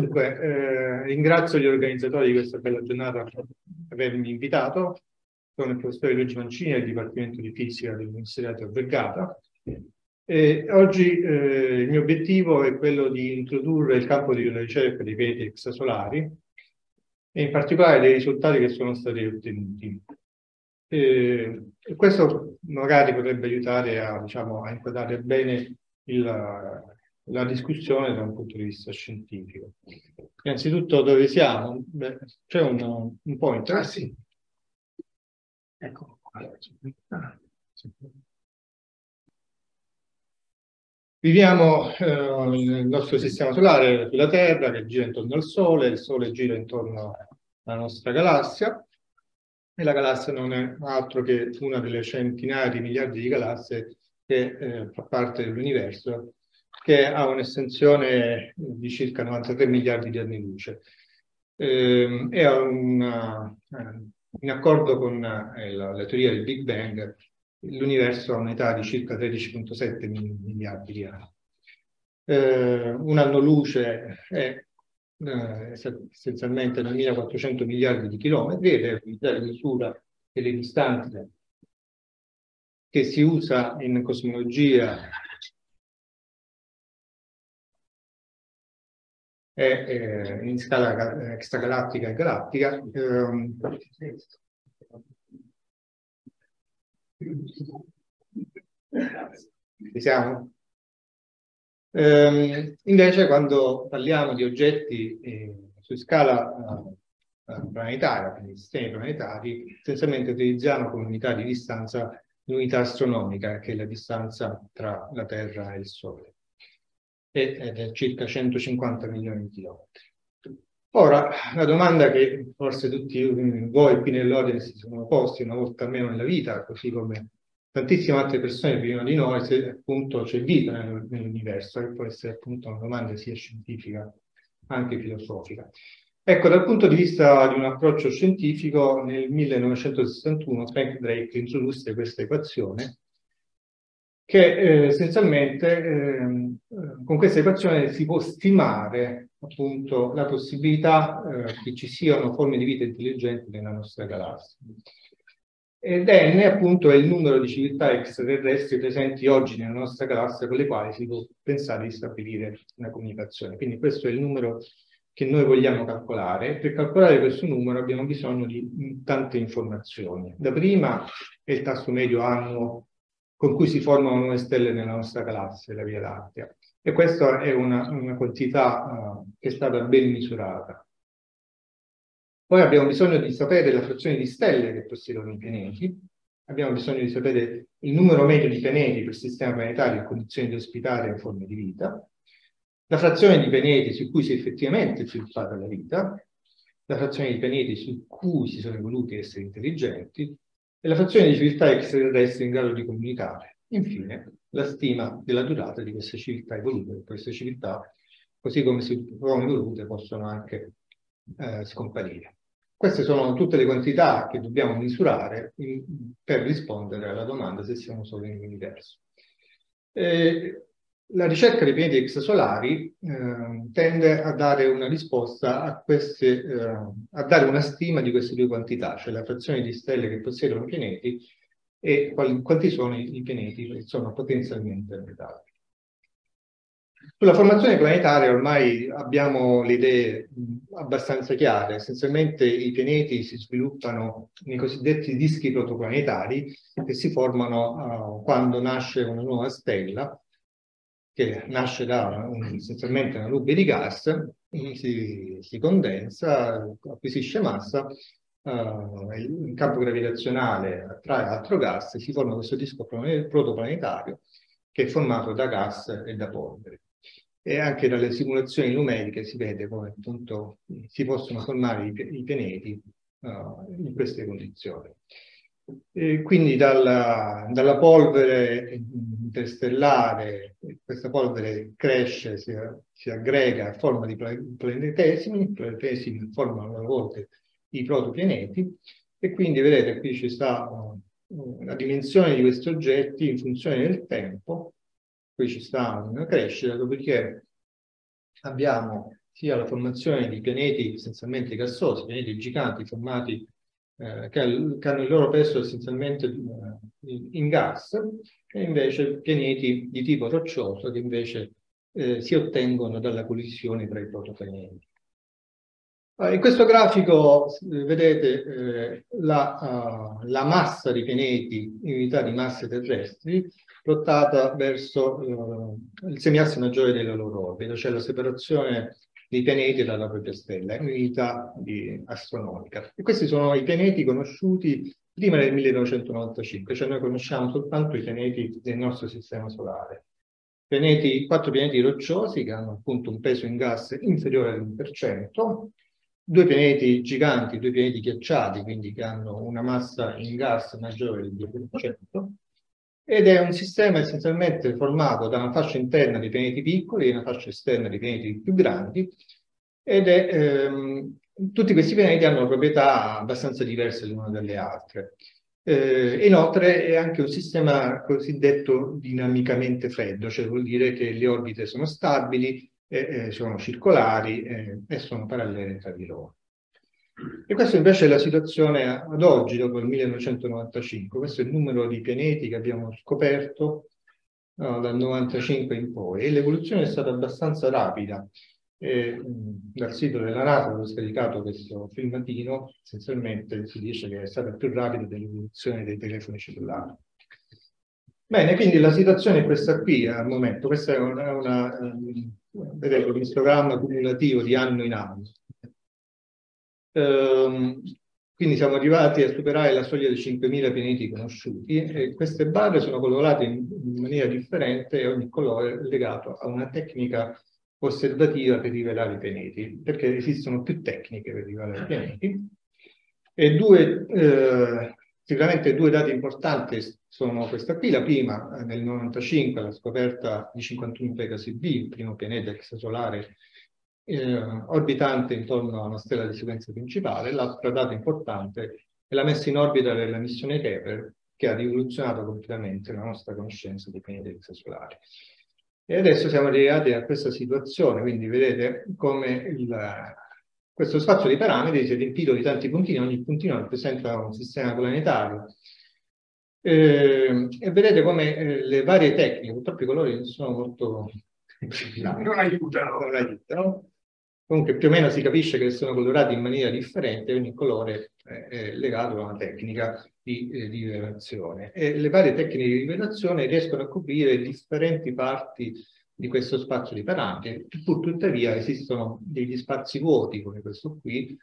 Dunque eh, ringrazio gli organizzatori di questa bella giornata per avermi invitato. Sono il professore Luigi Mancini del Dipartimento di Fisica dell'Università di Vergata. E oggi eh, il mio obiettivo è quello di introdurre il campo di una ricerca dei pianeti extrasolari e in particolare dei risultati che sono stati ottenuti. E questo magari potrebbe aiutare a, diciamo, a inquadrare bene il, la discussione da un punto di vista scientifico. Innanzitutto dove siamo? Beh, c'è un, un point. Ah sì. Ecco qua. Viviamo eh, nel nostro sistema solare, sulla Terra, che gira intorno al Sole, il Sole gira intorno alla nostra galassia, e la galassia non è altro che una delle centinaia di miliardi di galassie che eh, fa parte dell'universo che ha un'estensione di circa 93 miliardi di anni luce. Eh, è una, in accordo con eh, la, la, teoria del Big Bang, l'universo ha un'età di circa 13,7 miliardi di anni. Eh, un anno luce è eh, essenzialmente 9.400 miliardi di chilometri ed è l'unità di misura delle distanze che si usa in cosmologia è in scala extragalattica e galattica. Ehm, siamo? Eh, invece quando parliamo di oggetti eh, su scala eh, planetaria, quindi sistemi planetari, essenzialmente utilizziamo come unità di distanza l'unità astronomica, che è la distanza tra la Terra e il Sole ed è circa 150 milioni di chilometri. Ora, la domanda che forse tutti voi qui nell'audience si sono posti una volta almeno nella vita, così come tantissime altre persone prima di noi, se appunto c'è vita nell'universo, che può essere appunto una domanda sia scientifica anche filosofica. Ecco, dal punto di vista di un approccio scientifico, nel 1961 Frank Drake introdusse questa equazione che eh, essenzialmente eh, con questa equazione si può stimare appunto la possibilità eh, che ci siano forme di vita intelligenti nella nostra galassia. Ed n appunto è il numero di civiltà extraterrestri presenti oggi nella nostra galassia con le quali si può pensare di stabilire una comunicazione. Quindi questo è il numero che noi vogliamo calcolare. Per calcolare questo numero abbiamo bisogno di tante informazioni. Da prima è il tasso medio annuo con cui si formano nuove stelle nella nostra galassia, la Via Lattea. E questa è una, una quantità uh, che è stata ben misurata. Poi abbiamo bisogno di sapere la frazione di stelle che possiedono i pianeti, abbiamo bisogno di sapere il numero medio di pianeti per sistema planetario in condizioni di ospitare forme di vita, la frazione di pianeti su cui si è effettivamente sviluppata la vita, la frazione di pianeti su cui si sono evoluti esseri intelligenti, e la frazione di civiltà extraterrestri in grado di comunicare. Infine, la stima della durata di queste civiltà evolute. Queste civiltà, così come si trovano evolute, possono anche eh, scomparire. Queste sono tutte le quantità che dobbiamo misurare in, per rispondere alla domanda se siamo solo in universo. Eh, la ricerca dei pianeti extrasolari eh, tende a dare una risposta a queste, eh, a dare una stima di queste due quantità, cioè la frazione di stelle che possiedono pianeti e quali, quanti sono i pianeti che sono potenzialmente abitabili. Sulla formazione planetaria ormai abbiamo le idee abbastanza chiare, essenzialmente i pianeti si sviluppano nei cosiddetti dischi protoplanetari che si formano uh, quando nasce una nuova stella, che nasce da essenzialmente una nube di gas, si, si condensa, acquisisce massa, uh, il campo gravitazionale attrae altro gas si forma questo disco protoplanetario che è formato da gas e da polvere e anche dalle simulazioni numeriche si vede come appunto si possono formare i, i pianeti uh, in queste condizioni. E quindi dalla, dalla, polvere interstellare, questa polvere cresce, si, si aggrega a forma di planetesimi, i planetesimi formano a volte i protopianeti e quindi vedete qui ci sta uh, la dimensione di questi oggetti in funzione del tempo qui ci sta una crescita, dopodiché abbiamo sia la formazione di pianeti essenzialmente gassosi, pianeti giganti formati eh, che, che, hanno il loro peso essenzialmente eh, in gas, e invece pianeti di tipo roccioso che invece eh, si ottengono dalla collisione tra i protopianeti. Uh, in questo grafico eh, vedete eh, la, uh, la, massa di pianeti in unità di masse terrestri plottata verso uh, il semiasse maggiore della loro orbita, cioè la separazione dei pianeti dalla propria stella, in unità di, astronomica. E questi sono i pianeti conosciuti prima del 1995, cioè noi conosciamo soltanto i pianeti del nostro sistema solare. Pianeti, quattro pianeti rocciosi che hanno appunto un peso in gas inferiore all'1%, due pianeti giganti, due pianeti ghiacciati, quindi che hanno una massa in gas maggiore del 2%, ed è un sistema essenzialmente formato da una fascia interna di pianeti piccoli e una fascia esterna di pianeti più grandi, ed è, ehm, tutti questi pianeti hanno proprietà abbastanza diverse l'una dalle altre. Eh, inoltre è anche un sistema cosiddetto dinamicamente freddo, cioè vuol dire che le orbite sono stabili, eh, sono circolari eh, e sono parallele tra di loro. E questa invece è la situazione ad oggi, dopo il 1995. Questo è il numero di pianeti che abbiamo scoperto no, dal 95 in poi e l'evoluzione è stata abbastanza rapida. E, dal sito della NASA ho scaricato questo filmatino, essenzialmente si dice che è stata più rapida dell'evoluzione dei telefoni cellulari. Bene, quindi la situazione è questa qui al momento, questa è una, una vedete, un istogramma cumulativo di anno in anno. Ehm, quindi siamo arrivati a superare la soglia dei 5.000 pianeti conosciuti e queste barre sono colorate in, in maniera differente e ogni colore è legato a una tecnica osservativa per rivelare i pianeti, perché esistono più tecniche per rivelare i pianeti. E due, eh, sicuramente due dati importanti sono questa qui, la prima nel 95 la scoperta di 51 Pegasi B, il primo pianeta extrasolare eh, orbitante intorno a una stella di sequenza principale, l'altra data importante è la messa in orbita della missione Kepler che ha rivoluzionato completamente la nostra conoscenza dei pianeti extrasolari. E adesso siamo arrivati a questa situazione, quindi vedete come il, questo spazio di parametri si è riempito di tanti puntini, ogni puntino rappresenta un sistema planetario eh, e vedete come eh, le varie tecniche, purtroppo i colori non sono molto... non aiutano. Non aiutano. Comunque più o meno si capisce che sono colorati in maniera differente, ogni colore è legato a una tecnica di, eh, di rivelazione. E le varie tecniche di rivelazione riescono a coprire differenti parti di questo spazio di parametri, pur tuttavia esistono degli spazi vuoti come questo qui,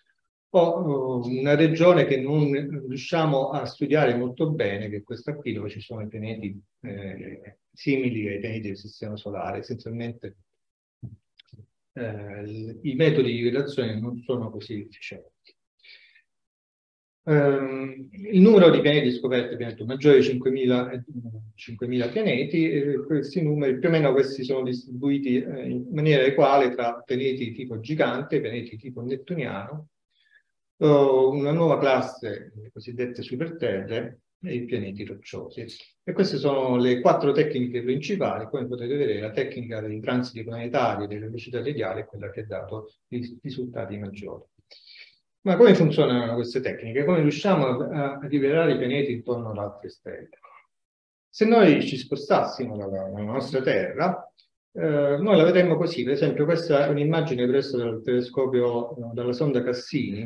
o uh, una regione che non riusciamo a studiare molto bene, che è questa qui, dove ci sono i pianeti eh, simili ai pianeti del Sistema Solare, essenzialmente eh, i metodi di rivelazione non sono così efficienti. Um, il numero di pianeti scoperti è maggiore di 5.000, 5.000 pianeti, e questi numeri più o meno questi sono distribuiti eh, in maniera equale tra pianeti tipo gigante e pianeti tipo nettuniano, uh, una nuova classe, le cosiddette superterre, e i pianeti rocciosi. E queste sono le quattro tecniche principali, come potete vedere la tecnica dei transiti planetari e delle velocità radiali è quella che ha dato i risultati maggiori. Ma come funzionano queste tecniche? Come riusciamo a, a rivelare i pianeti intorno ad altre stelle? Se noi ci spostassimo dalla, dalla nostra Terra, eh, noi la vedremmo così. Per esempio, questa è un'immagine presa dal telescopio, eh, dalla sonda Cassini,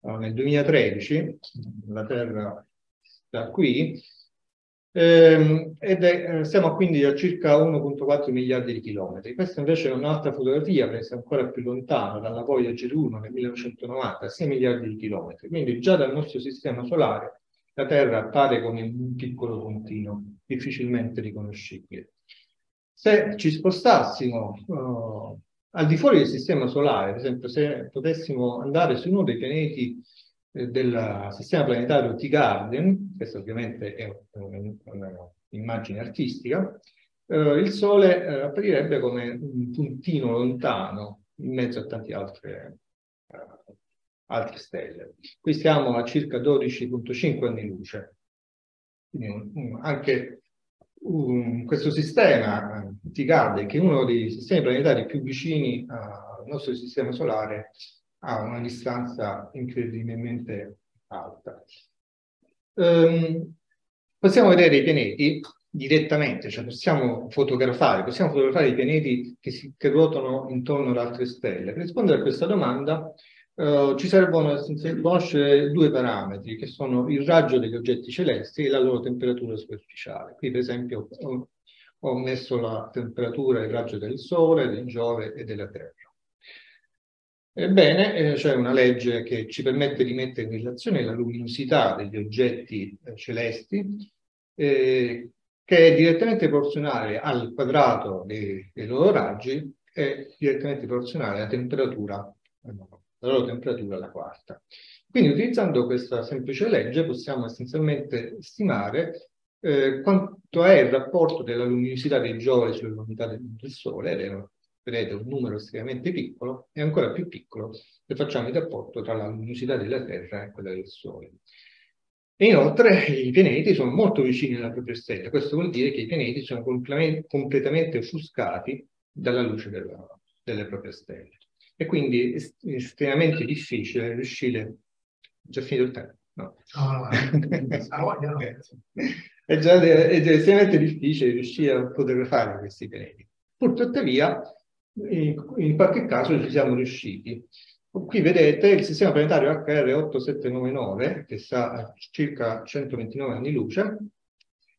eh, nel 2013, la Terra da qui, ehm, ed è, eh, siamo quindi a circa 1.4 miliardi di chilometri. Questa invece è un'altra fotografia presa ancora più lontano, dalla Voyager 1 nel 1990, 6 miliardi di chilometri. Quindi già dal nostro sistema solare la Terra appare come un piccolo puntino difficilmente riconoscibile. Se ci spostassimo uh, al di fuori del sistema solare, ad esempio se potessimo andare su uno dei pianeti del sistema planetario T-Garden, questa ovviamente è un'immagine artistica, eh, il Sole eh, apparirebbe come un puntino lontano in mezzo a tante altre, eh, altre stelle. Qui siamo a circa 12.5 anni luce. Quindi anche un, questo sistema T-Garden, che è uno dei sistemi planetari più vicini al nostro sistema solare, a una distanza incredibilmente alta. Um, possiamo vedere i pianeti direttamente, cioè possiamo fotografare, possiamo fotografare i pianeti che, si, che ruotano intorno ad altre stelle. Per rispondere a questa domanda uh, ci servono conoscere due parametri, che sono il raggio degli oggetti celesti e la loro temperatura superficiale. Qui per esempio ho, ho messo la temperatura e il raggio del Sole, del Giove e della Terra. Ebbene, eh, c'è una legge che ci permette di mettere in relazione la luminosità degli oggetti eh, celesti, eh, che è direttamente proporzionale al quadrato dei, dei, loro raggi e direttamente proporzionale alla temperatura, eh, la loro temperatura alla quarta. Quindi utilizzando questa semplice legge possiamo essenzialmente stimare eh, quanto è il rapporto della luminosità dei Giove sulla luminosità del, del Sole, vedete un numero estremamente piccolo, e ancora più piccolo se facciamo il rapporto tra la luminosità della Terra e quella del Sole. E inoltre i pianeti sono molto vicini alla propria stella, questo vuol dire che i pianeti sono completamente offuscati dalla luce della, delle proprie stelle. E quindi è estremamente difficile riuscire... Già finito il tempo? No. No. è, già, è già estremamente difficile riuscire a fotografare questi pianeti. Purtuttavia, in qualche caso ci siamo riusciti. Qui vedete il sistema planetario HR8799, che sta a circa 129 anni luce,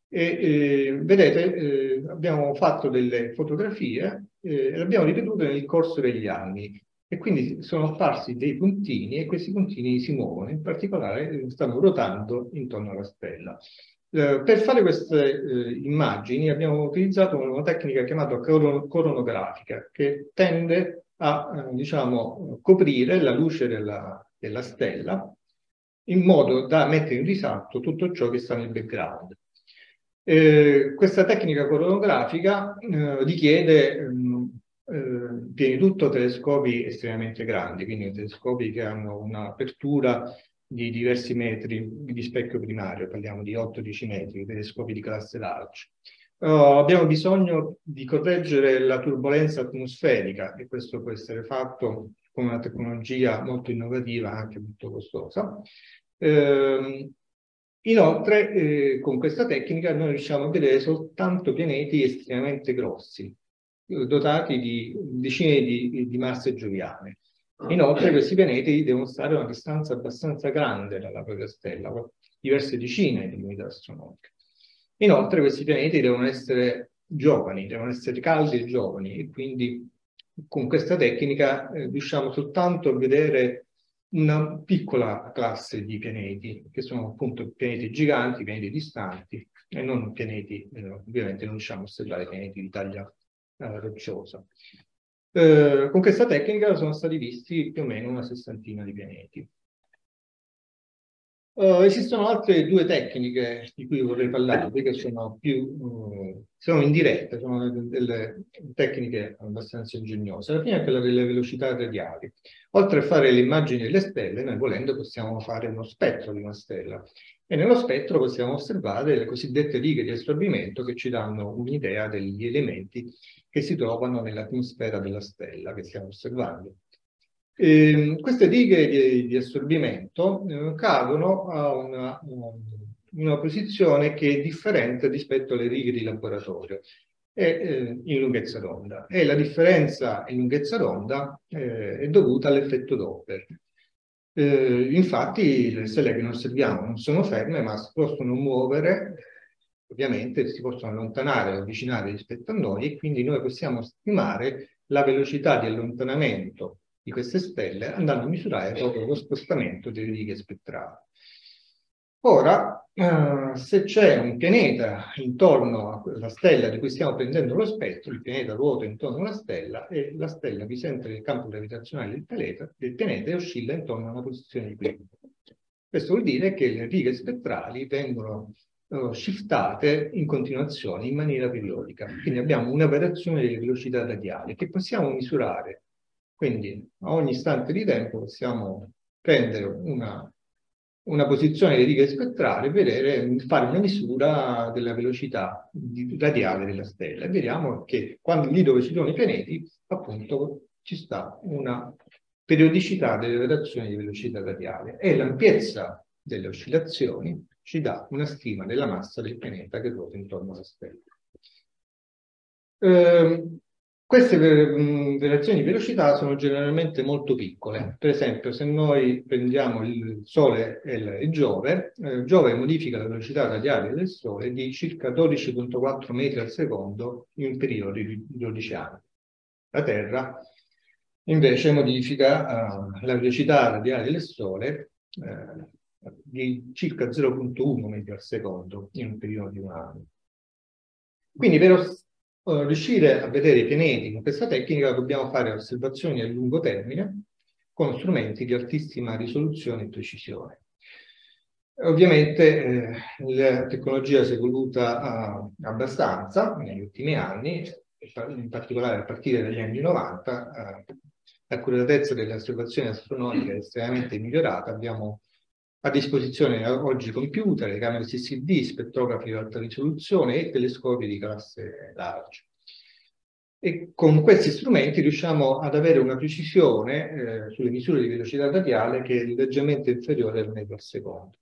e eh, vedete eh, abbiamo fatto delle fotografie eh, e le abbiamo ripetute nel corso degli anni e quindi sono apparsi dei puntini e questi puntini si muovono, in particolare eh, stanno ruotando intorno alla stella. Eh, per fare queste eh, immagini abbiamo utilizzato una tecnica chiamata coronografica che tende a eh, diciamo, coprire la luce della, della, stella in modo da mettere in risalto tutto ciò che sta nel background. Eh, questa tecnica coronografica eh, richiede ehm, prima di tutto telescopi estremamente grandi, quindi telescopi che hanno un'apertura di diversi metri di specchio primario, parliamo di 8-10 metri, telescopi di classe large. Uh, abbiamo bisogno di correggere la turbolenza atmosferica e questo può essere fatto con una tecnologia molto innovativa, anche molto costosa. Uh, inoltre, eh, con questa tecnica noi riusciamo a vedere soltanto pianeti estremamente grossi, dotati di decine di, di masse gioviane. Inoltre questi pianeti devono stare a una distanza abbastanza grande dalla propria stella, diverse decine di unità astronomiche. Inoltre questi pianeti devono essere giovani, devono essere caldi e giovani e quindi con questa tecnica eh, riusciamo soltanto a vedere una piccola classe di pianeti, che sono appunto pianeti giganti, pianeti distanti, e non pianeti, eh, ovviamente non riusciamo a osservare pianeti di taglia eh, rocciosa. Eh, con questa tecnica sono stati visti più o meno una sessantina di pianeti. Uh, esistono altre due tecniche di cui vorrei parlarvi che sono più uh, sono indirette, sono delle tecniche abbastanza ingegnose. La prima è quella delle velocità radiali. Oltre a fare le immagini delle stelle, noi volendo possiamo fare uno spettro di una stella e nello spettro possiamo osservare le cosiddette righe di assorbimento che ci danno un'idea degli elementi che si trovano nell'atmosfera della stella che stiamo osservando. E ehm, queste righe di, di assorbimento eh, cadono a una, una, posizione che è differente rispetto alle righe di laboratorio è, eh, in lunghezza d'onda e la differenza in lunghezza d'onda eh, è dovuta all'effetto Doppler. Eh, infatti le stelle che noi osserviamo non sono ferme ma si possono muovere ovviamente si possono allontanare o avvicinare rispetto a noi e quindi noi possiamo stimare la velocità di allontanamento di queste stelle andando a misurare proprio lo spostamento delle righe spettrali. Ora, eh, se c'è un pianeta intorno alla stella di cui stiamo prendendo lo spettro, il pianeta ruota intorno alla stella e la stella risente del campo gravitazionale del pianeta, del pianeta e oscilla intorno a una posizione di equilibrio. Questo vuol dire che le righe spettrali vengono uh, shiftate in continuazione in maniera periodica. Quindi abbiamo una variazione delle velocità radiali che possiamo misurare quindi a ogni istante di tempo possiamo prendere una, una posizione di righe spettrali e vedere, fare una misura della velocità radiale della stella e vediamo che quando lì dove ci sono i pianeti, appunto, ci sta una periodicità delle variazioni di velocità radiale e l'ampiezza delle oscillazioni ci dà una stima della massa del pianeta che ruota intorno alla stella. Eh, queste variazioni di velocità sono generalmente molto piccole. Per esempio, se noi prendiamo il Sole e il Giove, eh, Giove modifica la velocità radiale del Sole di circa 12,4 metri al secondo in un periodo di 12 anni. La Terra invece modifica uh, la velocità radiale del Sole uh, di circa 0,1 metri al secondo in un periodo di un anno. Quindi per riuscire a vedere i pianeti con questa tecnica dobbiamo fare osservazioni a lungo termine con strumenti di altissima risoluzione e precisione. Ovviamente eh, la tecnologia si è evoluta uh, abbastanza negli ultimi anni, in particolare a partire dagli anni 90, uh, l'accuratezza delle osservazioni astronomiche è estremamente migliorata, abbiamo a disposizione oggi computer, camere CCD, spettrografi di alta risoluzione e telescopi di classe large. E con questi strumenti riusciamo ad avere una precisione eh, sulle misure di velocità radiale che è leggermente inferiore al metro al secondo.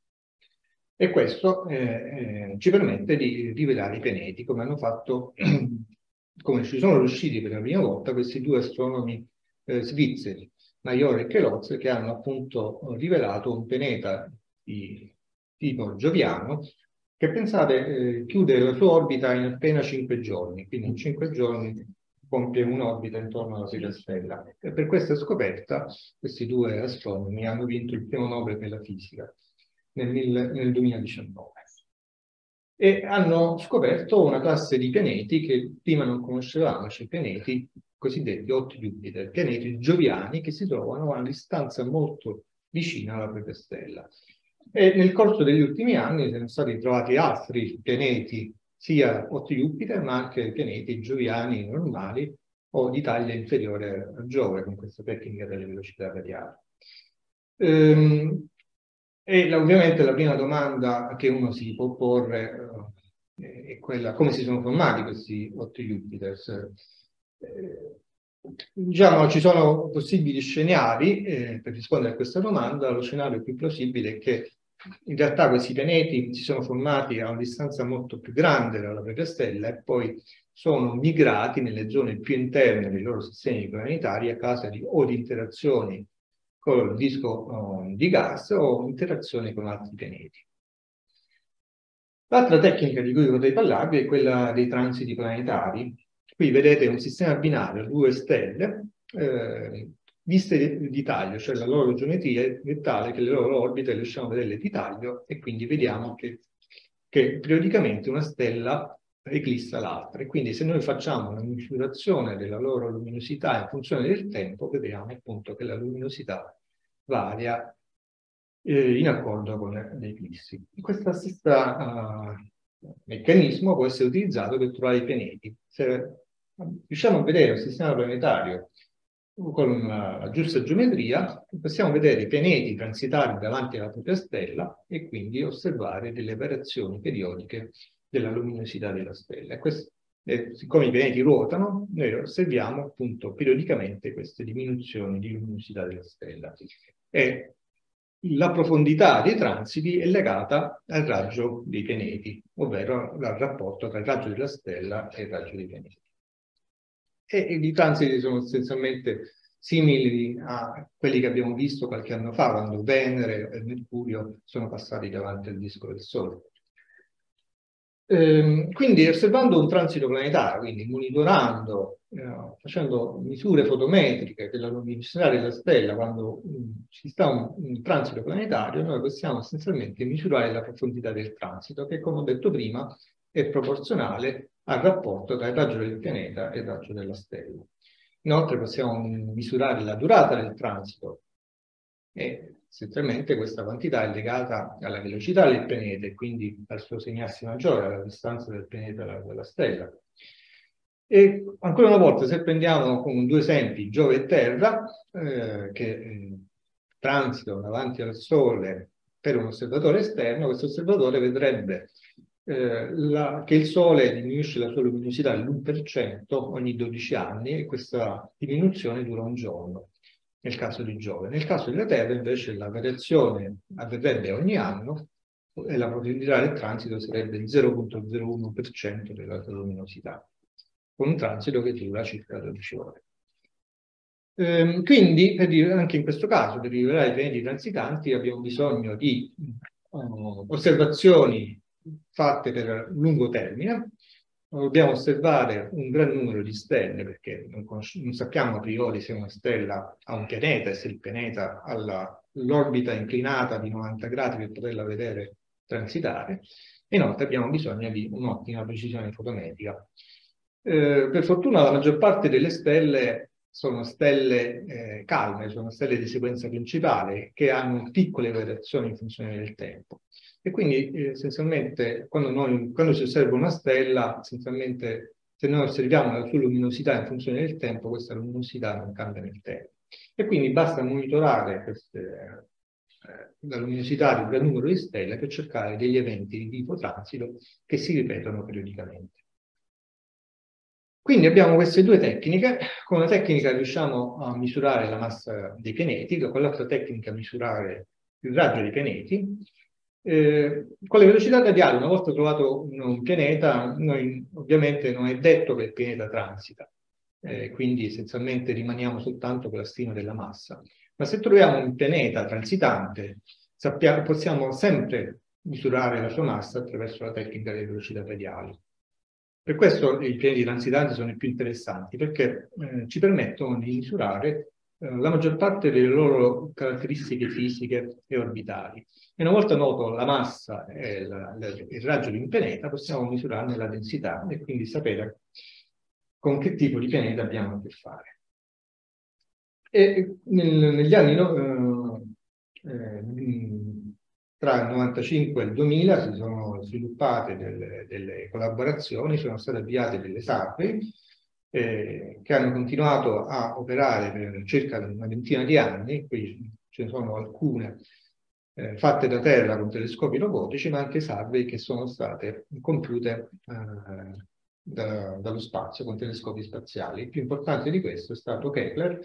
E questo eh, eh, ci permette di rivelare i pianeti, come hanno fatto, come ci sono riusciti per la prima volta questi due astronomi eh, svizzeri, Major e Chelotz che hanno appunto rivelato un pianeta di tipo Gioviano che pensate eh, chiude la sua orbita in appena 5 giorni, quindi in 5 giorni compie un'orbita intorno alla propria stella. E per questa scoperta questi due astronomi hanno vinto il primo Nobel per la fisica nel, nel 2019 e hanno scoperto una classe di pianeti che prima non conoscevamo, cioè pianeti cosiddetti Jupiter, pianeti gioviani che si trovano a una distanza molto vicina alla propria stella. E nel corso degli ultimi anni sono stati trovati altri pianeti, sia hot Jupiter, ma anche pianeti gioviani normali o di taglia inferiore a Giove, con questa tecnica delle velocità radiali. Ehm, e ovviamente la prima domanda che uno si può porre è quella come si sono formati questi hot Jupiters eh, diciamo, ci sono possibili scenari eh, per rispondere a questa domanda. Lo scenario più plausibile è che in realtà questi pianeti si sono formati a una distanza molto più grande dalla propria stella e poi sono migrati nelle zone più interne dei loro sistemi planetari a causa di, o di interazioni con il disco oh, di gas o interazioni con altri pianeti. L'altra tecnica di cui vorrei parlarvi è quella dei transiti planetari, Qui vedete un sistema binario, due stelle, eh, viste di, taglio, cioè la loro geometria è tale che le loro orbite riusciamo a vederle di taglio e quindi vediamo che, che periodicamente una stella eclissa l'altra. E quindi se noi facciamo una misurazione della loro luminosità in funzione del tempo, vediamo appunto che la luminosità varia eh, in accordo con le eclissi. Questo stesso uh, meccanismo può essere utilizzato per trovare i pianeti. Se riusciamo a vedere il sistema planetario con la, giusta geometria, possiamo vedere i pianeti transitare davanti alla propria stella e quindi osservare delle variazioni periodiche della luminosità della stella. E questo, e siccome i pianeti ruotano, noi osserviamo appunto periodicamente queste diminuzioni di luminosità della stella. E la profondità dei transiti è legata al raggio dei pianeti, ovvero al rapporto tra il raggio della stella e il raggio dei pianeti e i transiti sono essenzialmente simili a quelli che abbiamo visto qualche anno fa, quando Venere e Mercurio sono passati davanti al disco del Sole. Ehm, quindi osservando un transito planetario, quindi monitorando, eh, facendo misure fotometriche della luminosità della stella quando um, ci sta un, un, transito planetario, noi possiamo essenzialmente misurare la profondità del transito, che come ho detto prima è proporzionale al rapporto tra il raggio del pianeta e il raggio della stella. Inoltre possiamo misurare la durata del transito e essenzialmente questa quantità è legata alla velocità del pianeta e quindi al suo segnarsi maggiore, alla distanza del pianeta dalla stella. E ancora una volta, se prendiamo con due esempi, Giove e Terra, eh, che eh, transitano davanti al Sole per un osservatore esterno, questo osservatore vedrebbe eh, la, che il Sole diminuisce la sua luminosità dell'1% ogni 12 anni e questa diminuzione dura un giorno nel caso di Giove. Nel caso della Terra invece la variazione avverrebbe ogni anno e la profondità del transito sarebbe il 0,01% della luminosità, con un transito che dura circa 12 ore. Ehm, quindi, per, anche in questo caso, per rivelare i pianeti transitanti abbiamo bisogno di uh, osservazioni fatte per lungo termine. Dobbiamo osservare un gran numero di stelle perché non, non sappiamo a priori se una stella ha un pianeta e se il pianeta ha l'orbita inclinata di 90 gradi per poterla vedere transitare. Inoltre abbiamo bisogno di un'ottima precisione fotometrica. Eh, per fortuna la maggior parte delle stelle sono stelle eh, calme, sono stelle di sequenza principale che hanno piccole variazioni in funzione del tempo. E quindi eh, essenzialmente quando, noi, quando si osserva una stella, essenzialmente se noi osserviamo la sua luminosità in funzione del tempo, questa luminosità non cambia nel tempo. E quindi basta monitorare queste, eh, la luminosità di un gran numero di stelle per cercare degli eventi di tipo transito che si ripetono periodicamente. Quindi abbiamo queste due tecniche, con una tecnica riusciamo a misurare la massa dei pianeti, con l'altra tecnica a misurare il raggio dei pianeti, eh, con le velocità radiali, una volta trovato un, un pianeta, noi, ovviamente non è detto che il pianeta transita, eh, quindi essenzialmente rimaniamo soltanto con la stima della massa. Ma se troviamo un pianeta transitante, sappiamo, possiamo sempre misurare la sua massa attraverso la tecnica delle velocità radiali. Per questo i pianeti transitanti sono i più interessanti, perché eh, ci permettono di misurare la maggior parte delle loro caratteristiche fisiche e orbitali. E una volta noto la massa e la, il raggio di un pianeta, possiamo misurarne la densità e quindi sapere con che tipo di pianeta abbiamo a che fare. E nel, negli anni no, eh, tra il 95 e il 2000 si sono sviluppate delle, delle collaborazioni, sono state avviate delle survey eh, che hanno continuato a operare per circa una ventina di anni, qui ce ne sono alcune eh, fatte da terra con telescopi robotici, ma anche salve che sono state compiute eh, da, dallo spazio con telescopi spaziali. Il più importante di questo è stato Kepler,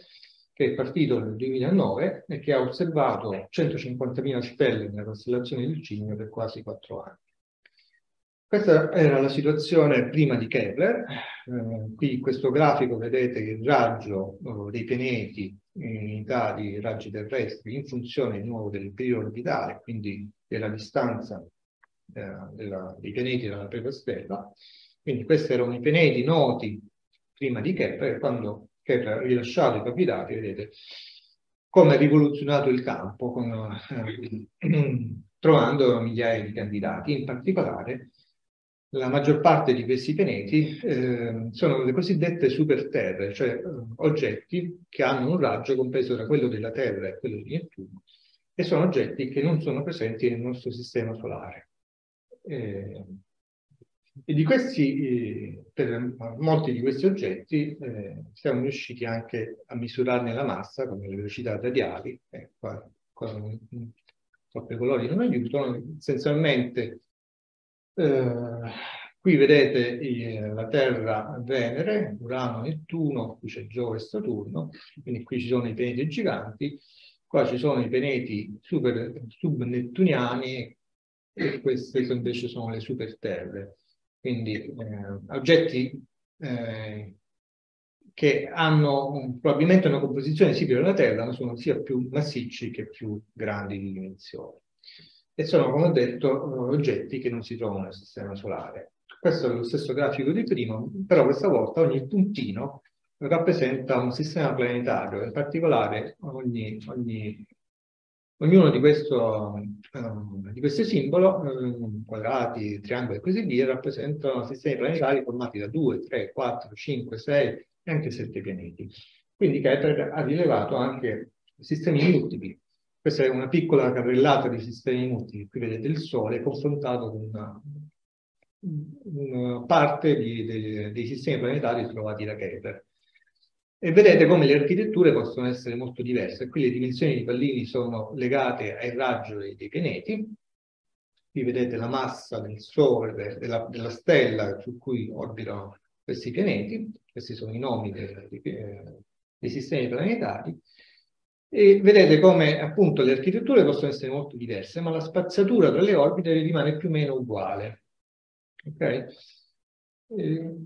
che è partito nel 2009 e che ha osservato 150.000 stelle nella costellazione del Cigno per quasi quattro anni. Questa era la situazione prima di Kepler. Eh, qui in questo grafico vedete il raggio eh, dei pianeti in unità di raggi terrestri in funzione di nuovo del periodo orbitale, quindi della distanza eh, della, dei pianeti dalla propria stella. Quindi questi erano i pianeti noti prima di Kepler, quando Kepler ha rilasciato i propri dati, vedete come ha rivoluzionato il campo, con, eh, trovando migliaia di candidati, in particolare la maggior parte di questi pianeti eh, sono le cosiddette superterre, cioè eh, oggetti che hanno un raggio compreso tra quello della Terra e quello di Nettuno e sono oggetti che non sono presenti nel nostro sistema solare. Eh, e di questi, eh, per molti di questi oggetti eh, siamo riusciti anche a misurarne la massa, come le velocità radiali, eh, qua, qua troppi colori non aiutano, essenzialmente eh, qui vedete eh, la Terra, Venere, Urano, Nettuno, qui c'è Giove e Saturno, quindi qui ci sono i pianeti giganti, qua ci sono i pianeti super, subnettuniani e queste invece sono le superterre quindi eh, oggetti eh, che hanno probabilmente una composizione simile alla Terra, ma sono sia più massicci che più grandi di dimensione. E sono, come ho detto, oggetti che non si trovano nel Sistema Solare. Questo è lo stesso grafico di prima, però questa volta ogni puntino rappresenta un sistema planetario, in particolare ogni, ogni Ognuno di, questo, um, di questi simboli, um, quadrati, triangoli e così via, rappresentano sistemi planetari formati da 2, 3, 4, 5, 6 e anche 7 pianeti. Quindi Kepler ha rilevato anche sistemi multipli. Questa è una piccola carrellata di sistemi multipli. Qui vedete il Sole confrontato con una, una parte di, dei, dei sistemi planetari trovati da Kepler. E vedete come le architetture possono essere molto diverse. Qui le dimensioni di pallini sono legate ai raggio dei pianeti. Qui vedete la massa del Sole, della, della stella su cui orbitano questi pianeti. Questi sono i nomi dei, dei, dei sistemi planetari. E vedete come appunto le architetture possono essere molto diverse, ma la spazzatura tra le orbite rimane più o meno uguale. Okay? E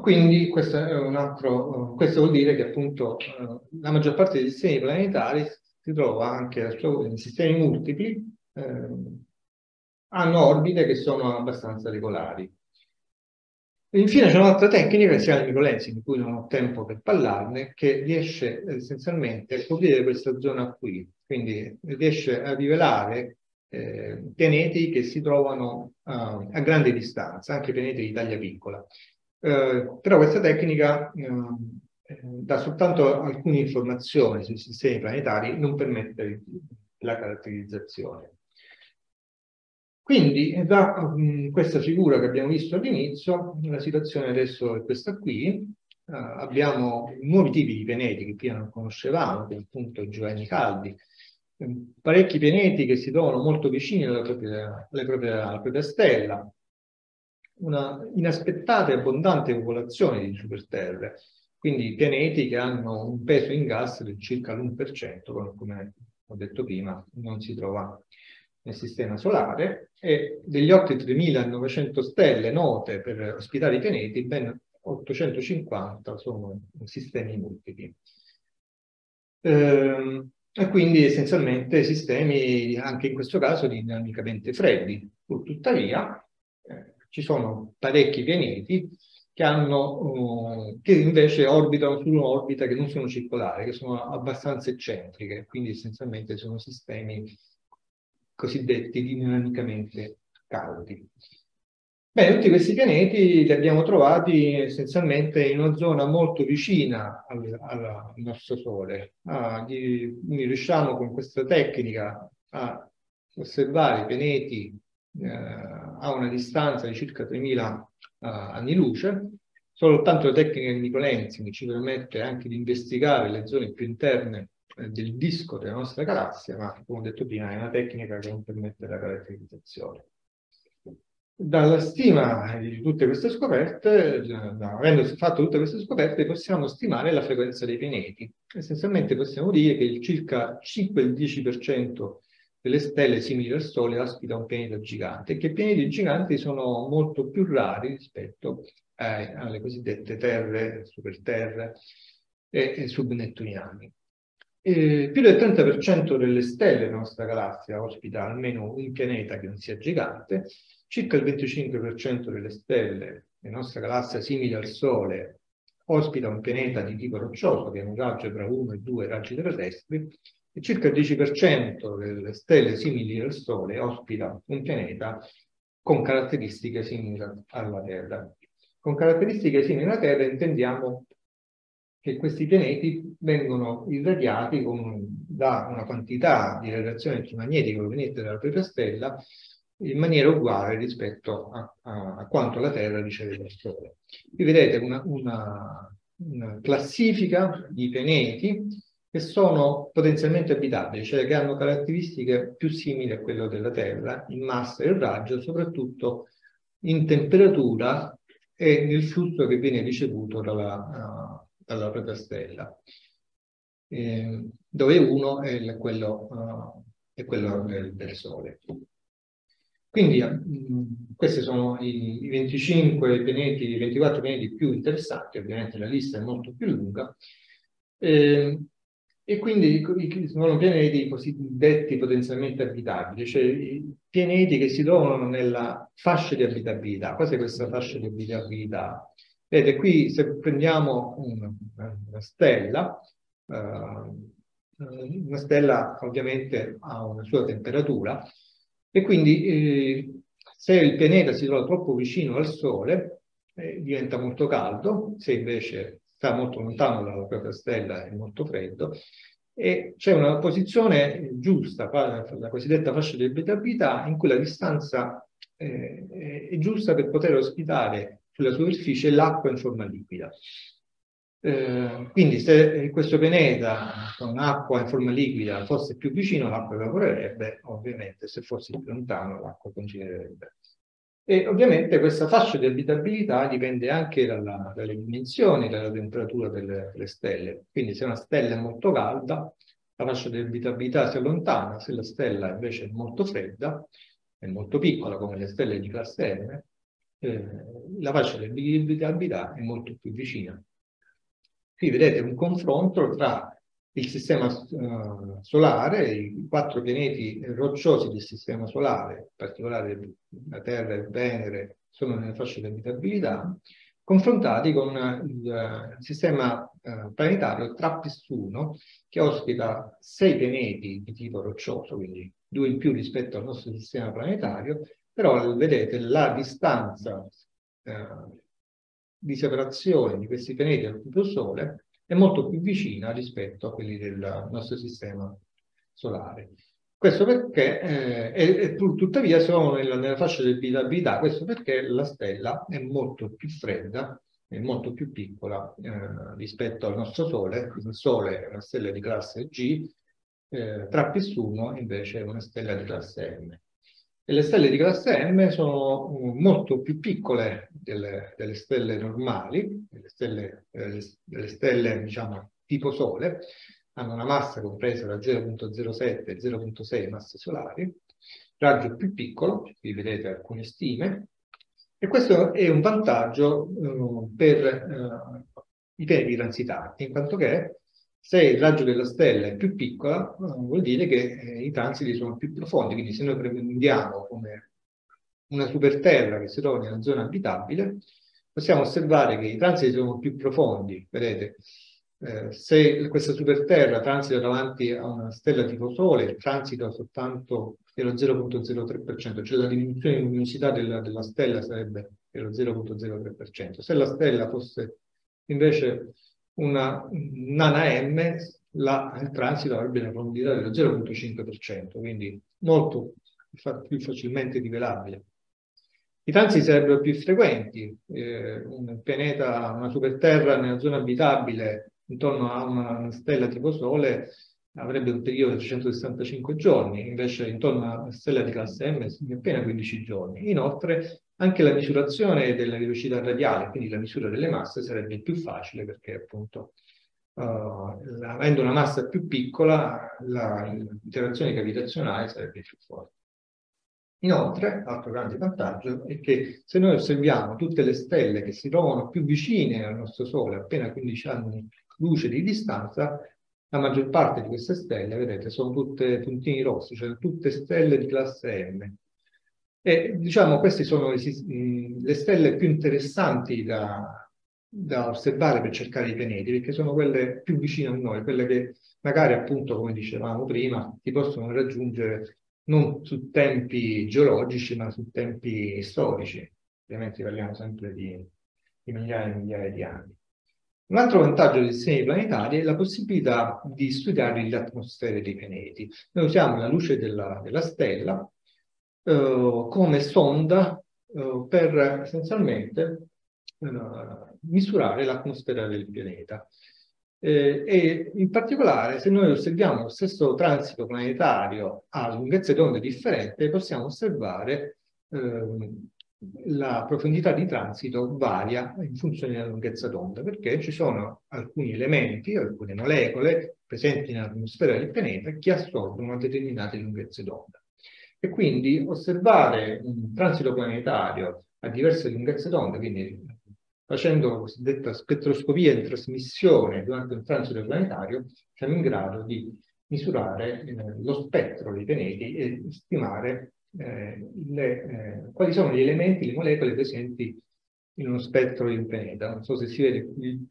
quindi questo, altro, questo, vuol dire che appunto eh, la maggior parte dei sistemi planetari si trova anche in sistemi multipli, eh, hanno orbite che sono abbastanza regolari. Infine c'è un'altra tecnica che si chiama microlensing, di cui non ho tempo per parlarne, che riesce essenzialmente a coprire questa zona qui, quindi riesce a rivelare eh, pianeti che si trovano uh, a grande distanza, anche pianeti di taglia piccola. Eh, però questa tecnica ehm, eh, dà soltanto alcune informazioni sui sistemi planetari, non permette la caratterizzazione. Quindi da um, questa figura che abbiamo visto all'inizio, la situazione adesso è questa qui. Uh, abbiamo nuovi tipi di pianeti che prima non conoscevamo, che appunto i giovani caldi, um, parecchi pianeti che si trovano molto vicini alla propria, alla propria, alla propria stella, una inaspettata e abbondante popolazione di superterre, quindi pianeti che hanno un peso in gas di circa l'1%, come ho detto prima, non si trova nel sistema solare, e degli oltre 3.900 stelle note per ospitare i pianeti, ben 850 sono sistemi multipli. Ehm, e quindi essenzialmente sistemi, anche in questo caso, dinamicamente freddi. Tuttavia, ci sono parecchi pianeti che, hanno, uh, che invece orbitano su un'orbita che non sono circolari, che sono abbastanza eccentriche, quindi essenzialmente sono sistemi cosiddetti dinamicamente caldi. Bene, tutti questi pianeti li abbiamo trovati essenzialmente in una zona molto vicina al, al nostro Sole. Ah, di, riusciamo con questa tecnica a osservare i pianeti eh, a una distanza di circa 3.000 uh, eh, anni luce, soltanto la tecnica di Nicolensing ci permette anche di investigare le zone più interne del disco della nostra galassia, ma come ho detto prima è una tecnica che non permette la caratterizzazione. Dalla stima di tutte queste scoperte, avendo fatto tutte queste scoperte, possiamo stimare la frequenza dei pianeti. Essenzialmente possiamo dire che il circa 5-10% delle stelle simili al Sole ospita un pianeta gigante, che pianeti giganti sono molto più rari rispetto eh, alle cosiddette terre, superterre e, e subnettuniani. E più del 30% delle stelle della nostra galassia ospita almeno un pianeta che non sia gigante, circa il 25% delle stelle della nostra galassia simili al Sole ospita un pianeta di tipo roccioso che ha un raggio tra 1 e 2 raggi terrestri e circa il 10% delle stelle simili al Sole ospita un pianeta con caratteristiche simili alla Terra. Con caratteristiche simili alla Terra intendiamo che questi pianeti vengono irradiati con dà una quantità di radiazione elettromagnetica proveniente dalla propria stella in maniera uguale rispetto a, a, a quanto la Terra riceve dal Sole. Qui vedete una, una, una classifica di pianeti che sono potenzialmente abitabili, cioè che hanno caratteristiche più simili a quelle della Terra in massa e raggio, soprattutto in temperatura e nel flusso che viene ricevuto dalla, uh, dalla propria stella, eh, dove uno è quello, uh, è quello del, del Sole. Quindi mh, questi sono i, i 25 pianeti, i 24 pianeti più interessanti, ovviamente la lista è molto più lunga, eh, e quindi sono pianeti cosiddetti potenzialmente abitabili, cioè i pianeti che si trovano nella fascia di abitabilità. Cos'è questa fascia di abitabilità? Vedete, qui se prendiamo una, una stella, uh, una stella ovviamente ha una sua temperatura, e quindi eh, se il pianeta si trova troppo vicino al Sole eh, diventa molto caldo, se invece sta molto lontano dalla propria stella è molto freddo, e c'è una posizione giusta, la cosiddetta fascia di abitabilità, in cui la distanza eh, è giusta per poter ospitare sulla superficie l'acqua in forma liquida. Eh, quindi se questo pianeta con acqua in forma liquida fosse più vicino l'acqua evaporerebbe, ovviamente se fosse più lontano l'acqua congelerebbe. E ovviamente questa fascia di abitabilità dipende anche dalla, dalle dimensioni, dalla temperatura delle, delle, stelle. Quindi se una stella è molto calda, la fascia di abitabilità si allontana, se la stella invece è molto fredda, è molto piccola come le stelle di classe M, eh, la fascia di abitabilità è molto più vicina. Qui vedete un confronto tra il sistema uh, solare, i quattro pianeti rocciosi del sistema solare, in particolare la Terra e Venere, sono nelle fasce di abitabilità, confrontati con il, il sistema uh, planetario TRAPPIST-1, che ospita sei pianeti di tipo roccioso, quindi due in più rispetto al nostro sistema planetario, però vedete la distanza uh, di separazione di questi pianeti dal proprio Sole è molto più vicina rispetto a quelli del nostro sistema solare. Questo perché, eh, e, e, tuttavia siamo nella, nella fascia di abitabilità, questo perché la stella è molto più fredda, è molto più piccola eh, rispetto al nostro Sole. Il Sole è una stella di classe G, eh, TRAPPIST-1 invece è una stella di classe M. E le stelle di classe M sono uh, molto più piccole delle, delle stelle normali, delle stelle, delle, delle stelle diciamo, tipo Sole, hanno una massa compresa da 0.07 e 0.6 masse solari, raggio più piccolo, qui vedete alcune stime, e questo è un vantaggio uh, per uh, i pianeti transitanti, in quanto che se il raggio della stella è più piccola, vuol dire che eh, i transiti sono più profondi, quindi se noi prendiamo come una superterra che si trova nella zona abitabile, possiamo osservare che i transiti sono più profondi, vedete, eh, se questa superterra transita davanti a una stella tipo Sole, transita soltanto dello 0.03%, cioè la diminuzione di luminosità della, della stella sarebbe dello 0.03%. Se la stella fosse invece una nana M, la, il transito avrebbe una profondità dello 0,5%, quindi molto più facilmente rivelabile. I transiti sarebbero più frequenti, eh, un pianeta, una superterra nella zona abitabile intorno a una stella tipo Sole avrebbe un periodo di 365 giorni, invece intorno a una stella di classe M appena 15 giorni. Inoltre anche la misurazione della velocità radiale, quindi la misura delle masse, sarebbe più facile perché appunto uh, avendo una massa più piccola l'interazione gravitazionale sarebbe più forte. Inoltre, altro grande vantaggio è che se noi osserviamo tutte le stelle che si trovano più vicine al nostro Sole, appena 15 anni luce di distanza, la maggior parte di queste stelle, vedete, sono tutte puntini rossi, cioè tutte stelle di classe M. E diciamo queste sono le stelle più interessanti da, da osservare per cercare i pianeti, perché sono quelle più vicine a noi, quelle che magari appunto, come dicevamo prima, si possono raggiungere non su tempi geologici, ma su tempi storici. Ovviamente parliamo sempre di, di migliaia e migliaia di anni. Un altro vantaggio dei sistemi planetari è la possibilità di studiare le atmosfere dei pianeti. Noi usiamo la luce della, della stella eh, come sonda eh, per essenzialmente eh, misurare l'atmosfera del pianeta. Eh, e in particolare, se noi osserviamo lo stesso transito planetario a lunghezze d'onda differenti, possiamo osservare ehm, la profondità di transito varia in funzione della lunghezza d'onda, perché ci sono alcuni elementi, alcune molecole presenti nell'atmosfera del pianeta che assorbono determinate lunghezze d'onda. E quindi osservare un transito planetario a diverse lunghezze d'onda, quindi facendo la cosiddetta spettroscopia di trasmissione durante un transito planetario, siamo in grado di misurare eh, lo spettro dei pianeti e stimare eh, le, eh, quali sono gli elementi, le molecole presenti in uno spettro di un pianeta. Non so se si vede qui.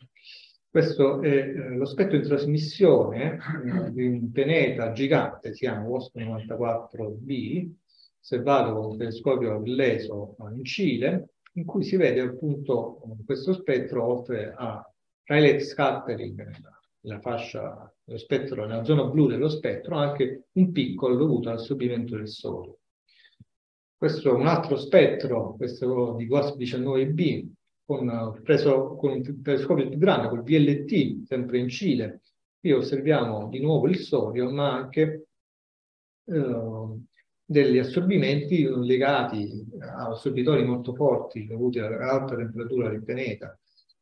Questo è eh, lo spettro di trasmissione eh, di un pianeta gigante, si chiama WOSP 94b, osservato con un telescopio LESO in Cile, in cui si vede appunto questo spettro offre a Rayleigh scattering nella fascia, dello spettro, nella zona blu dello spettro, anche un piccolo dovuto all'assorbimento del Sole. Questo è un altro spettro, questo di WASP 19b, con, preso con un telescopio più grande, col VLT, sempre in Cile. Qui osserviamo di nuovo il sodio, ma anche eh, degli assorbimenti legati a assorbitori molto forti dovuti all'alta temperatura del pianeta,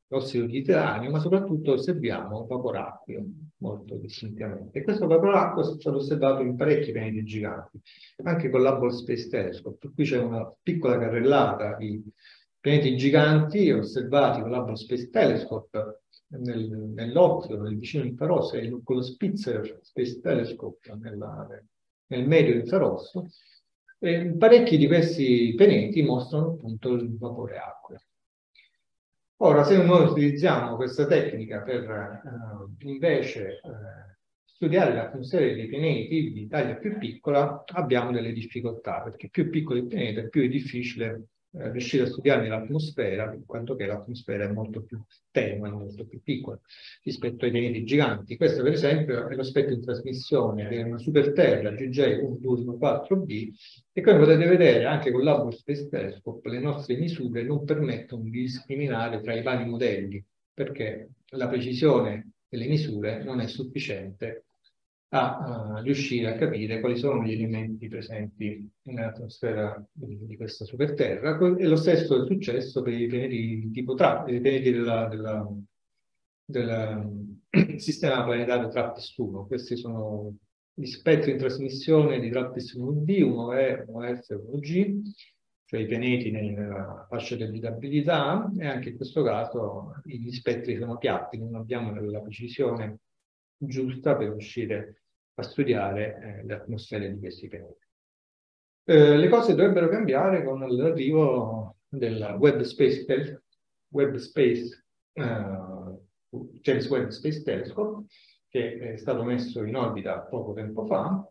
l'ossido di titanio, ma soprattutto osserviamo vaporacqueo molto distintamente. Questo vaporacqueo è stato osservato in parecchi pianeti giganti, anche con l'Hubble Space Telescope. Qui c'è una piccola carrellata di pianeti giganti osservati con l'Hubble Space Telescope nel, nell'occhio, nel vicino infrarosso, e con lo Spitzer Space Telescope nella, nel medio infrarosso. E parecchi di questi pianeti mostrano appunto il vapore acqueo. Ora, se noi utilizziamo questa tecnica per eh, invece eh, studiare l'atmosfera dei pianeti di taglia più piccola, abbiamo delle difficoltà, perché più piccolo il pianeta, più è difficile eh, riuscire a studiarne l'atmosfera, in quanto che l'atmosfera è molto più tenue, molto più piccola rispetto ai pianeti giganti. Questo, per esempio, è lo spettro di trasmissione di una superterra GJ1214b e come potete vedere anche con l'Hubble Space Telescope le nostre misure non permettono di discriminare tra i vari modelli perché la precisione delle misure non è sufficiente a, a riuscire a capire quali sono gli elementi presenti nell'atmosfera di, di questa superterra. E lo stesso è successo per i pianeti tipo tra, i pianeti del sistema planetario TRAPPIST-1. Questi sono gli spettri in trasmissione di TRAPPIST-1b, 1E, 1F e 1G, cioè i pianeti nella fascia di abitabilità, e anche in questo caso gli spettri sono piatti, non abbiamo la precisione giusta per riuscire a studiare eh, le atmosfere di questi pianeti. Eh, le cose dovrebbero cambiare con l'arrivo del Web Space, Web Space uh, James Webb Space Telescope, che è stato messo in orbita poco tempo fa.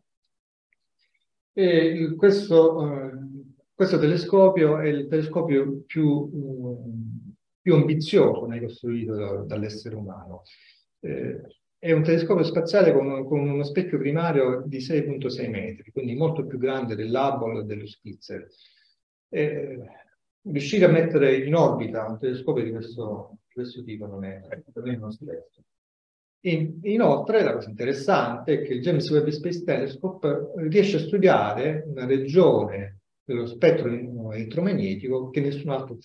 E questo, uh, questo telescopio è il telescopio più, uh, più ambizioso mai costruito da, dall'essere umano. Eh, è un telescopio spaziale con, con, uno specchio primario di 6.6 metri, quindi molto più grande dell'Hubble e dello Spitzer. E, riuscire a mettere in orbita un telescopio di questo, di questo tipo non è per me uno stesso. inoltre, la cosa interessante è che il James Webb Space Telescope riesce a studiare una regione dello spettro elettromagnetico che nessun altro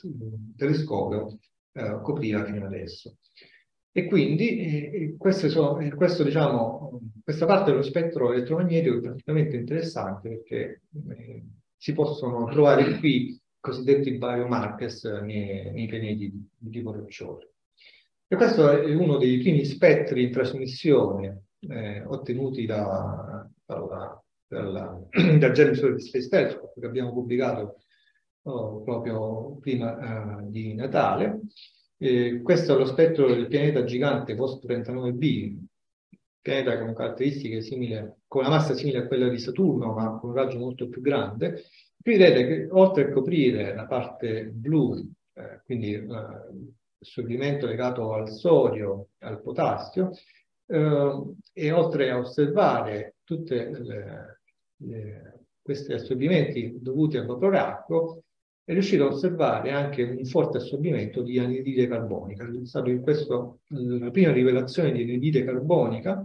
telescopio eh, copriva fino adesso. E quindi eh, sono, eh, questo, diciamo, questa parte dello spettro elettromagnetico è praticamente interessante perché eh, si possono trovare qui i cosiddetti biomarkers nei, nei pianeti di, tipo roccioso. E questo è uno dei primi spettri in trasmissione eh, ottenuti da, dalla, dalla, da James Webb Space Telescope che abbiamo pubblicato oh, proprio prima uh, di Natale eh, questo è lo spettro del pianeta gigante post-39b, pianeta con caratteristiche simili, con una massa simile a quella di Saturno, ma con un raggio molto più grande. Qui vedete che oltre a coprire la parte blu, eh, quindi eh, assorbimento legato al sodio, al potassio, eh, e oltre a osservare tutti questi assorbimenti dovuti al cloracco, è riuscito a osservare anche un forte assorbimento di anidride carbonica. È stata in questo la prima rivelazione di anidride carbonica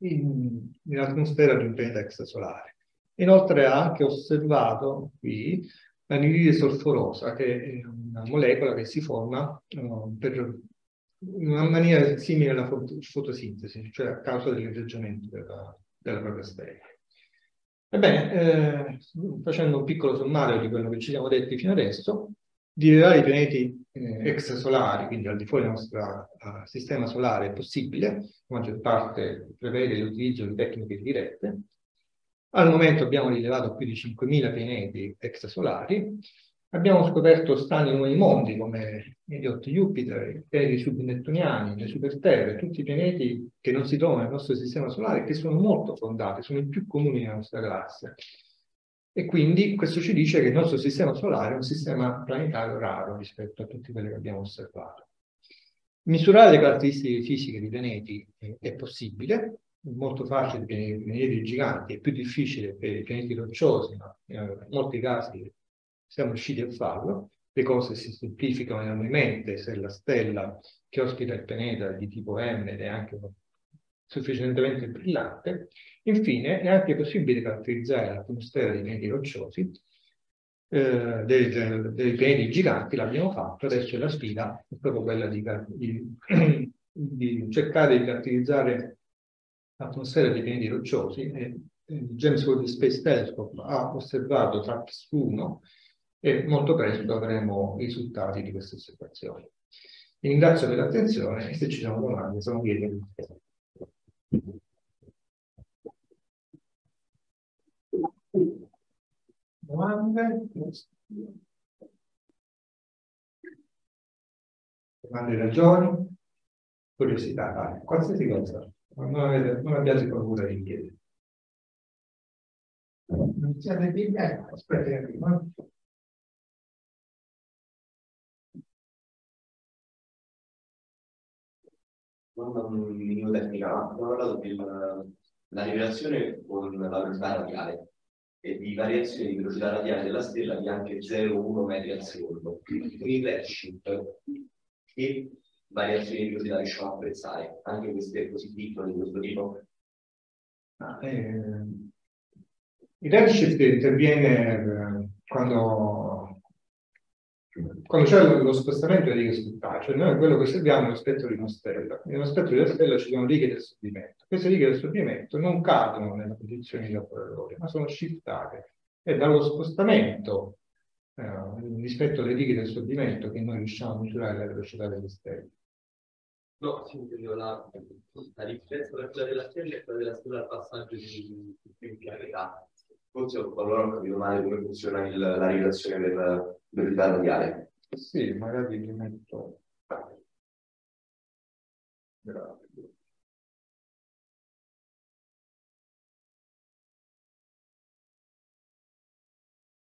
nell'atmosfera di un pianeta extrasolare. Inoltre ha anche osservato qui l'anidride solforosa, che è una molecola che si forma uh, per in una maniera simile alla fotosintesi, cioè a causa dell'irraggiamento della, della propria stella. Ebbene, eh, facendo un piccolo sommario di quello che ci siamo detti fino adesso, dividere i pianeti eh, extrasolari, quindi al di fuori del nostro uh, sistema solare, è possibile, la maggior parte prevede l'utilizzo di tecniche dirette. Al momento abbiamo rilevato più di 5.000 pianeti extrasolari, abbiamo scoperto strani nuovi mondi come Idiot Jupiter, i pianeti subnettuniani, le superterre, tutti i pianeti che non si trovano nel nostro sistema solare, che sono molto fondati, sono i più comuni nella nostra galassia. E quindi questo ci dice che il nostro sistema solare è un sistema planetario raro rispetto a tutti quelli che abbiamo osservato. Misurare le caratteristiche fisiche di pianeti è possibile, è molto facile per i pianeti giganti, è più difficile per i pianeti rocciosi, ma in molti casi siamo riusciti a farlo. Le cose si semplificano enormemente se la stella che ospita il pianeta è di tipo M ed è anche sufficientemente brillante. Infine, è anche possibile caratterizzare l'atmosfera dei pianeti rocciosi, eh, dei, pianeti giganti, l'abbiamo fatto, adesso la sfida è proprio quella di, di, di cercare di caratterizzare l'atmosfera dei pianeti rocciosi. E, James Webb Space Telescope ha osservato TRAPPIST-1 e molto presto avremo i risultati di queste osservazioni. Vi ringrazio per l'attenzione e se ci sono domande sono lieto di rispondere. Domande? Domande, ragioni? Curiosità, vai. qualsiasi cosa. Non, avete, non abbiate paura di chiedere. Non siete di aspetta, arrivo. Non minimo tecnica, ma abbiamo parlato della rivelazione con la velocità radiale e di variazioni di velocità radiale della stella di anche 0,1 metri al secondo. Quindi redshift e variazioni di velocità riusciamo a apprezzare, anche queste così piccole di questo tipo. Ah, eh, il redshift interviene eh, quando quando c'è lo spostamento delle righe spettacoli, cioè noi quello che osserviamo è lo spettro di una stella. Nello spettro di una stella ci sono righe di assorbimento. Queste righe di assorbimento non cadono nella posizione di laboratorio, ma sono shiftate. E dallo spostamento eh, rispetto alle righe di assorbimento che noi riusciamo a misurare la velocità delle stelle. No, sì, la, la differenza tra quella della stella e quella della stella al passaggio di, di. Forse allora ho capito male come funziona il, la rivelazione del, velocità radiale. Sì, magari li metto. Grazie.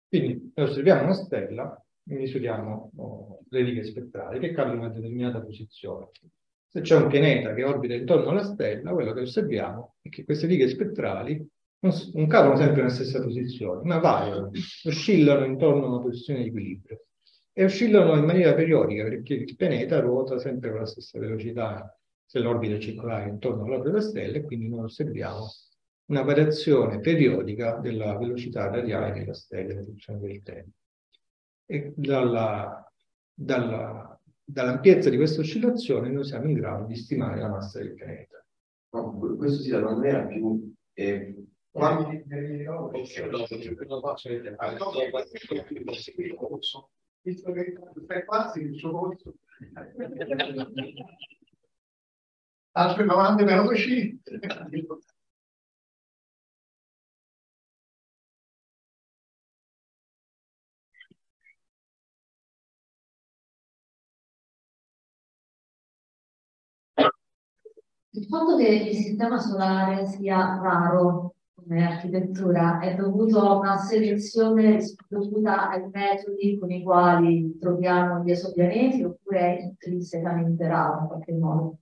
Quindi osserviamo una stella e misuriamo oh, le righe spettrali che cadono in una determinata posizione. Se c'è un pianeta che orbita intorno alla stella, quello che osserviamo è che queste righe spettrali non, non cadono sempre nella stessa posizione, ma variano, oscillano intorno a una posizione di equilibrio e oscillano in maniera periodica perché il pianeta ruota sempre con la stessa velocità se l'orbita è circolare intorno all'orbita della stella e quindi noi osserviamo una variazione periodica della velocità radiale della stella in funzione del tempo. E dalla, dalla, dall'ampiezza di questa oscillazione noi siamo in grado di stimare la massa del pianeta. No, questo sì, non era più eh, quando visto che stai quasi il suo corso altre domande veloci? Il fatto che il sistema solare sia raro come architettura è dovuto a una selezione dovuta ai metodi con i quali troviamo gli esopianeti oppure è intrinsecamente raro in qualche modo?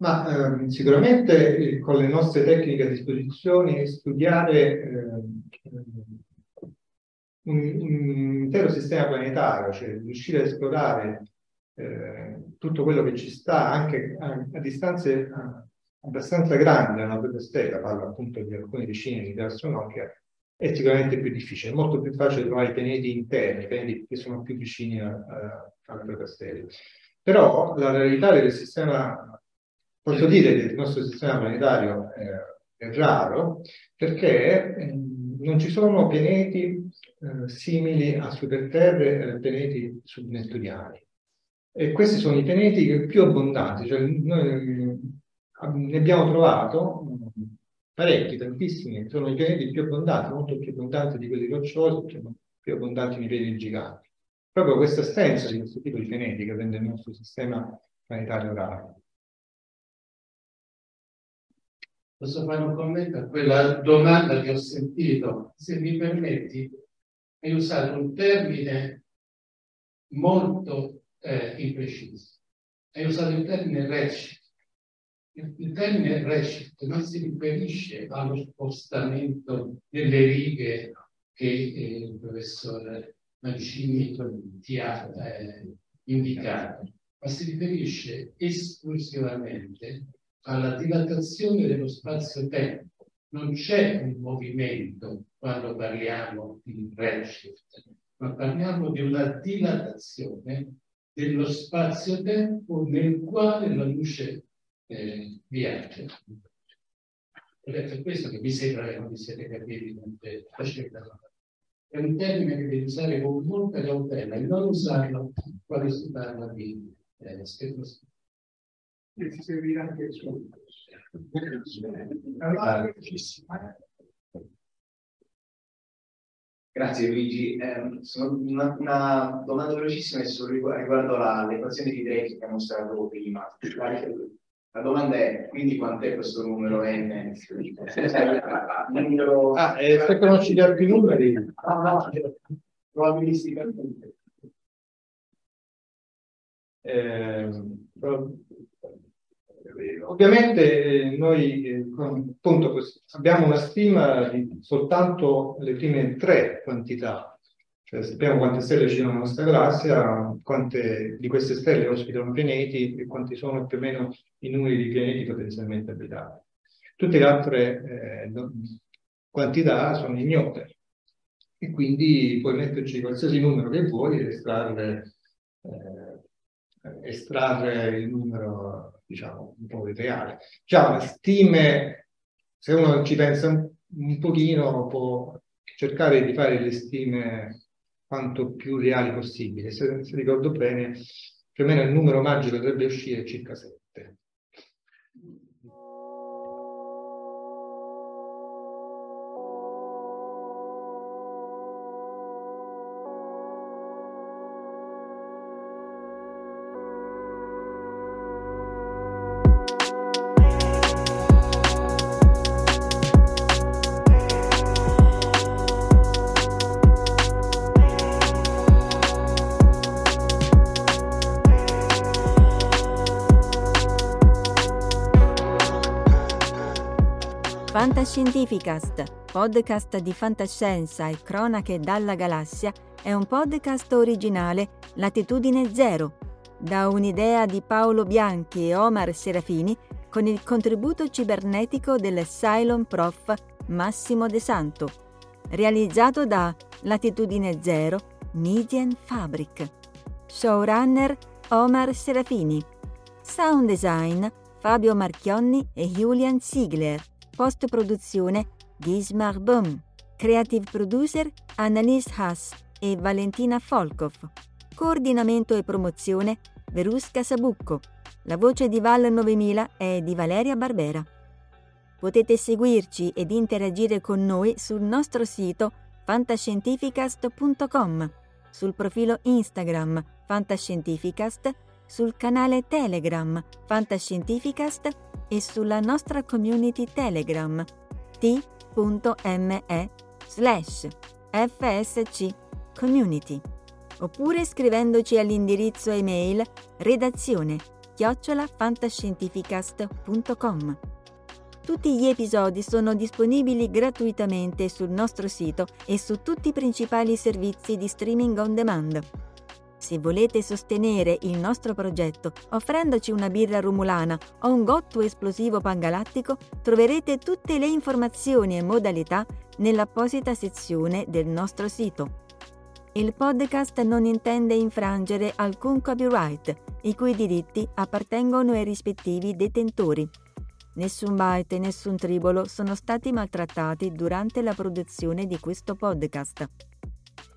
Ma eh, sicuramente eh, con le nostre tecniche a disposizione studiare eh, un, un, intero sistema planetario, cioè riuscire a esplorare eh, tutto quello che ci sta anche a, a distanze abbastanza grandi dalla propria stella, parlo appunto di alcune decine di astronomiche, è sicuramente più difficile, è molto più facile trovare i pianeti interni, i pianeti che sono più vicini a, a, stella. Però la realtà del sistema, posso dire che il nostro sistema planetario è, è raro perché eh, non ci sono pianeti eh, simili a superterre, eh, pianeti subnettuniani. E questi sono i pianeti più abbondanti, cioè noi ne abbiamo trovato parecchi, tantissimi, sono i pianeti più abbondanti, molto più abbondanti di quelli rocciosi, più abbondanti nei pianeti giganti. Proprio questa assenza di questo tipo di pianeti che rende il nostro sistema planetario raro. Posso fare un commento a quella domanda che ho sentito? Se mi permetti, hai usato un termine molto eh, impreciso. Hai usato il termine redshift. Il, termine redshift non si riferisce allo spostamento delle righe che eh, il professor Mancini ti ha eh, indicato, ma si riferisce esclusivamente alla dilatazione dello spazio-tempo. Non c'è un movimento quando parliamo di redshift, ma parliamo di una dilatazione dello spazio-tempo nel quale la luce eh, viaggia. Ed è per questo che mi sembra che non vi siete capiti È un termine che devi usare con molta cautela e non usarlo quando si parla di eh, spettroscopia. E ti servirà anche il suo. Grazie Luigi. Eh, una, una, domanda velocissima riguardo l'equazione di Drake che ha mostrato prima. La domanda è, quindi quant'è questo numero n? numero... Ah, eh, se conosci gli altri numeri? Ah, no, probabilisticamente. Eh, ovviamente noi eh, appunto, abbiamo una stima di soltanto le prime tre quantità, cioè sappiamo quante stelle ci sono nella nostra galassia, quante di queste stelle ospitano pianeti e quanti sono più o meno i numeri di pianeti potenzialmente abitati. Tutte le altre eh, quantità sono ignote e quindi puoi metterci qualsiasi numero che vuoi e estrarre, eh, estrarre il numero diciamo, un po' reale. Diciamo, stime, se uno ci pensa un, un pochino, può cercare di fare le stime quanto più reali possibile. Se, se ricordo bene, più o meno il numero magico dovrebbe uscire circa 7. Fantascientificast, podcast di fantascienza e cronache dalla galassia, è un podcast originale Latitudine Zero, da un'idea di Paolo Bianchi e Omar Serafini con il contributo cibernetico del Cylon Prof Massimo De Santo, realizzato da Latitudine Zero Median Fabric. Showrunner Omar Serafini. Sound design Fabio Marchionni e Julian Ziegler. Post-produzione Gismar Bum. Creative producer Annalise Haas e Valentina Folkov. Coordinamento e promozione Verusca Sabucco. La voce di Val 9000 è di Valeria Barbera. Potete seguirci ed interagire con noi sul nostro sito fantascientificast.com, sul profilo Instagram Fantascientificast, sul canale Telegram Fantascientificast e sulla nostra community Telegram t.me slash fsc community oppure scrivendoci all'indirizzo email redazione chiocciolafantascientificast.com. Tutti gli episodi sono disponibili gratuitamente sul nostro sito e su tutti i principali servizi di streaming on demand. Se volete sostenere il nostro progetto offrendoci una birra rumulana o un gotto esplosivo pangalattico, troverete tutte le informazioni e modalità nell'apposita sezione del nostro sito. Il podcast non intende infrangere alcun copyright, i cui diritti appartengono ai rispettivi detentori. Nessun byte e nessun tribolo sono stati maltrattati durante la produzione di questo podcast.